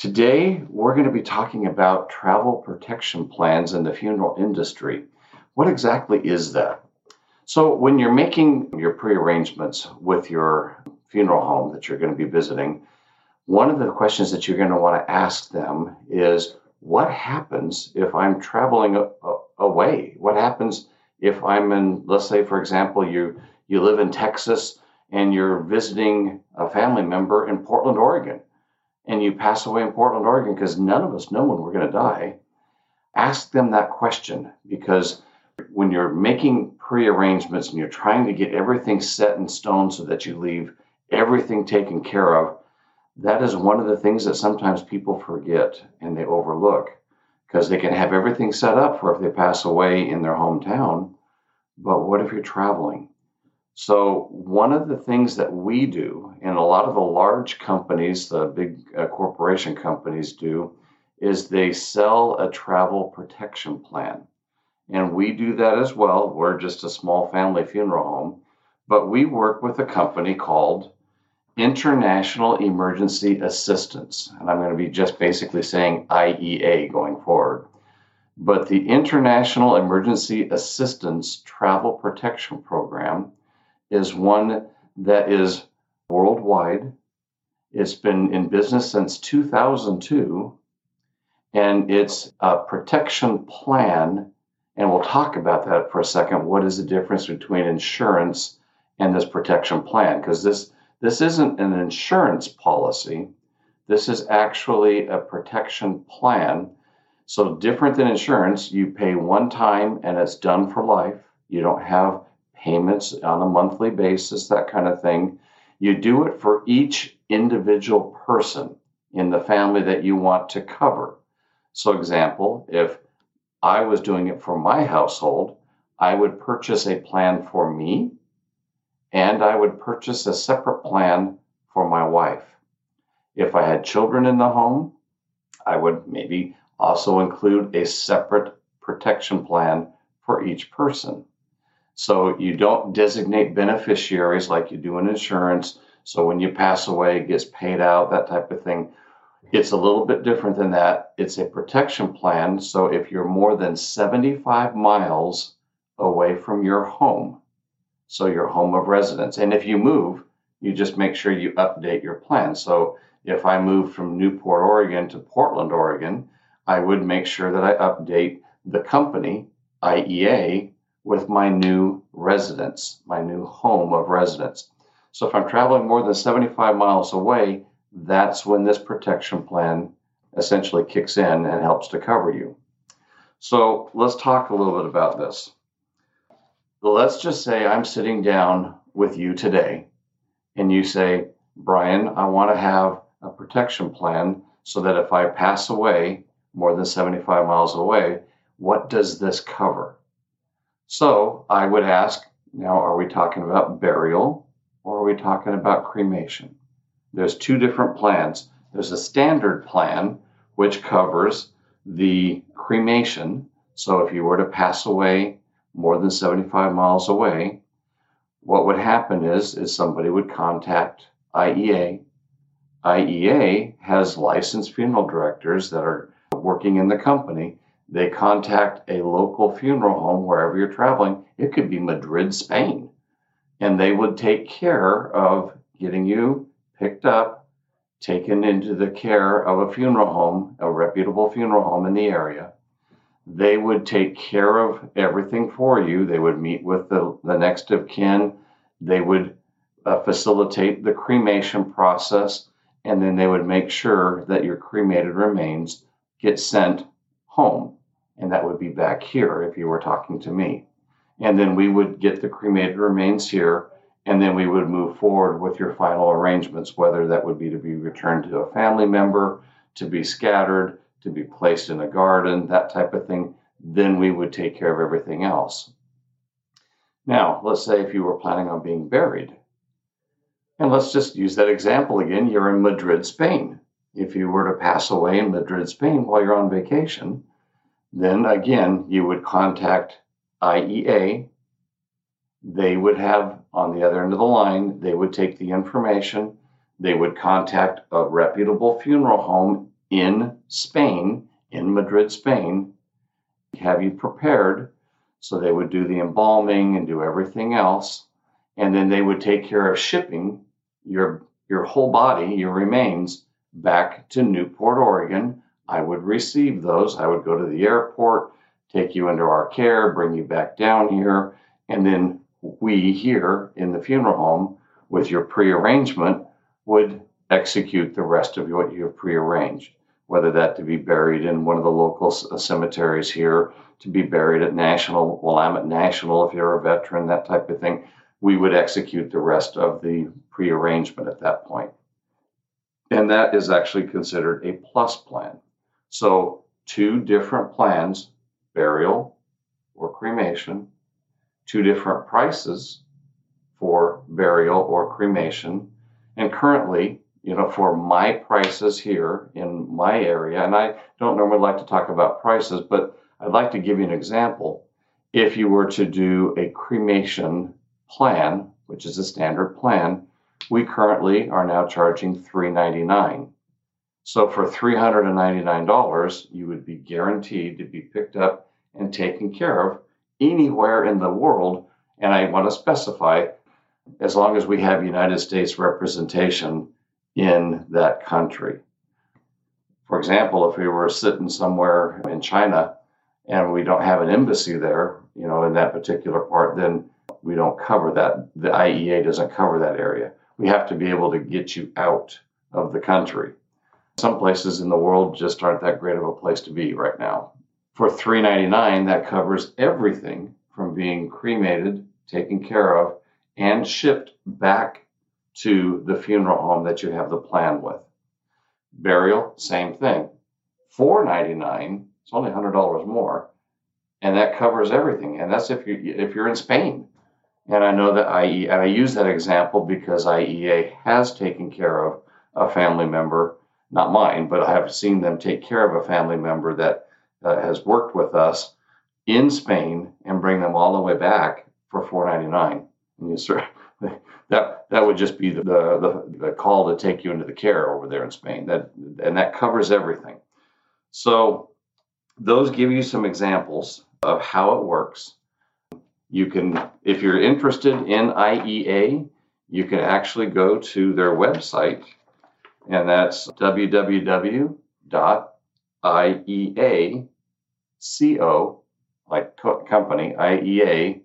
Today, we're going to be talking about travel protection plans in the funeral industry. What exactly is that? So, when you're making your pre arrangements with your funeral home that you're going to be visiting, one of the questions that you're going to want to ask them is what happens if I'm traveling away? What happens if I'm in, let's say, for example, you, you live in Texas and you're visiting a family member in Portland, Oregon? And you pass away in Portland, Oregon, because none of us know when we're going to die, ask them that question because when you're making pre-arrangements and you're trying to get everything set in stone so that you leave everything taken care of, that is one of the things that sometimes people forget and they overlook because they can have everything set up for if they pass away in their hometown. But what if you're traveling? So, one of the things that we do, and a lot of the large companies, the big uh, corporation companies do, is they sell a travel protection plan. And we do that as well. We're just a small family funeral home, but we work with a company called International Emergency Assistance. And I'm going to be just basically saying IEA going forward. But the International Emergency Assistance Travel Protection Program is one that is worldwide. It's been in business since 2002, and it's a protection plan. And we'll talk about that for a second. What is the difference between insurance and this protection plan? Because this this isn't an insurance policy. This is actually a protection plan. So different than insurance, you pay one time and it's done for life. You don't have payments on a monthly basis, that kind of thing. You do it for each individual person in the family that you want to cover. So, example, if I was doing it for my household, I would purchase a plan for me and I would purchase a separate plan for my wife. If I had children in the home, I would maybe also include a separate protection plan for each person. So you don't designate beneficiaries like you do in insurance. So when you pass away, it gets paid out, that type of thing. It's a little bit different than that. It's a protection plan. So if you're more than 75 miles away from your home, so your home of residence, and if you move, you just make sure you update your plan. So if I move from Newport, Oregon to Portland, Oregon, I would make sure that I update the company, IEA, with my new residence, my new home of residence. So if I'm traveling more than 75 miles away, that's when this protection plan essentially kicks in and helps to cover you. So let's talk a little bit about this. Let's just say I'm sitting down with you today and you say, Brian, I want to have a protection plan so that if I pass away more than 75 miles away, what does this cover? So I would ask now, are we talking about burial or are we talking about cremation? There's two different plans. There's a standard plan, which covers the cremation. So if you were to pass away more than 75 miles away, what would happen is, is somebody would contact IEA. IEA has licensed funeral directors that are working in the company they contact a local funeral home wherever you're traveling. It could be Madrid, Spain. And they would take care of getting you picked up, taken into the care of a funeral home, a reputable funeral home in the area. They would take care of everything for you. They would meet with the, the next of kin. They would uh, facilitate the cremation process. And then they would make sure that your cremated remains get sent home and that would be back here if you were talking to me. and then we would get the cremated remains here, and then we would move forward with your final arrangements, whether that would be to be returned to a family member, to be scattered, to be placed in a garden, that type of thing. Then we would take care of everything else. Now, let's say if you were planning on being buried, and let's just use that example again. You're in Madrid, Spain. If you were to pass away in Madrid, Spain while you're on vacation, then again, you would contact IEA. They would have on the other end of the line, they would take the information, they would contact a reputable funeral home in Spain, in Madrid, Spain, have you prepared. So they would do the embalming and do everything else. And then they would take care of shipping your, your whole body, your remains, back to Newport, Oregon. I would receive those. I would go to the airport, take you into our care, bring you back down here, and then we here in the funeral home with your prearrangement would execute the rest of what you have prearranged, whether that to be buried in one of the local uh, cemeteries here, to be buried at National, Willamette National if you're a veteran, that type of thing. We would execute the rest of the prearrangement at that point. And that is actually considered a plus plan. So, two different plans burial or cremation, two different prices for burial or cremation. And currently, you know, for my prices here in my area, and I don't normally like to talk about prices, but I'd like to give you an example. If you were to do a cremation plan, which is a standard plan, we currently are now charging $399. So for $399, you would be guaranteed to be picked up and taken care of anywhere in the world. And I want to specify as long as we have United States representation in that country. For example, if we were sitting somewhere in China and we don't have an embassy there, you know, in that particular part, then we don't cover that. The IEA doesn't cover that area. We have to be able to get you out of the country. Some places in the world just aren't that great of a place to be right now. For $3.99, that covers everything from being cremated, taken care of, and shipped back to the funeral home that you have the plan with. Burial, same thing. $4.99, it's only $100 more, and that covers everything. And that's if you if you're in Spain. And I know that IE, and I use that example because IEA has taken care of a family member, not mine, but I have seen them take care of a family member that uh, has worked with us in Spain and bring them all the way back for 4.99. And you sir, that that would just be the, the the call to take you into the care over there in Spain. That and that covers everything. So those give you some examples of how it works. You can, if you're interested in IEA, you can actually go to their website, and that's www IEACO, like co- company, IEACO.com.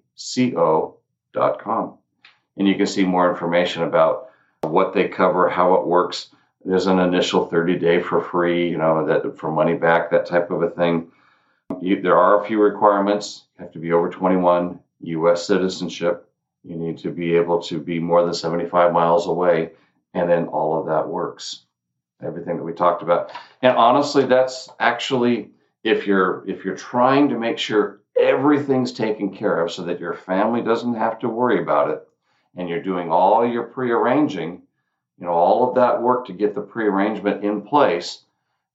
And you can see more information about what they cover, how it works. There's an initial 30 day for free, you know, that for money back, that type of a thing. You, there are a few requirements. You have to be over 21, U.S. citizenship. You need to be able to be more than 75 miles away, and then all of that works everything that we talked about. And honestly, that's actually if you're if you're trying to make sure everything's taken care of so that your family doesn't have to worry about it and you're doing all your prearranging, you know, all of that work to get the prearrangement in place,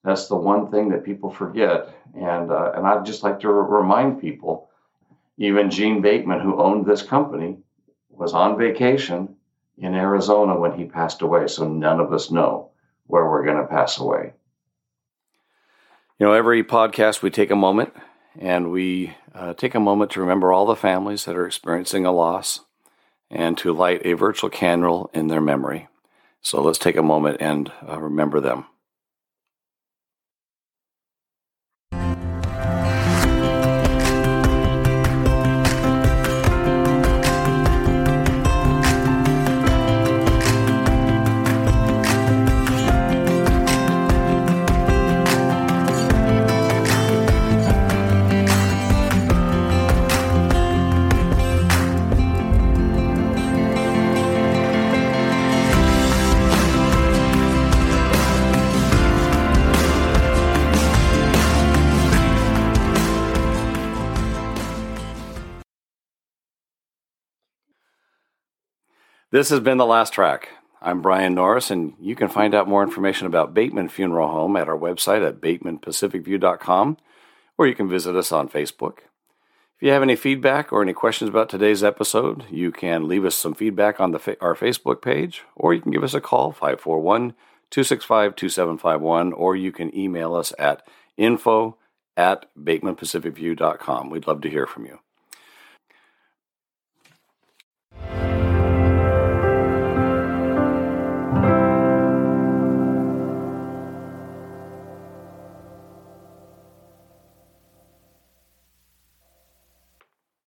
that's the one thing that people forget. And uh, and I'd just like to remind people, even Gene Bateman, who owned this company, was on vacation in Arizona when he passed away. So none of us know where we're going to pass away. You know, every podcast we take a moment and we uh, take a moment to remember all the families that are experiencing a loss and to light a virtual candle in their memory. So let's take a moment and uh, remember them. This has been The Last Track. I'm Brian Norris, and you can find out more information about Bateman Funeral Home at our website at batemanpacificview.com, or you can visit us on Facebook. If you have any feedback or any questions about today's episode, you can leave us some feedback on the, our Facebook page, or you can give us a call, 541 265 2751, or you can email us at info at batemanpacificview.com. We'd love to hear from you.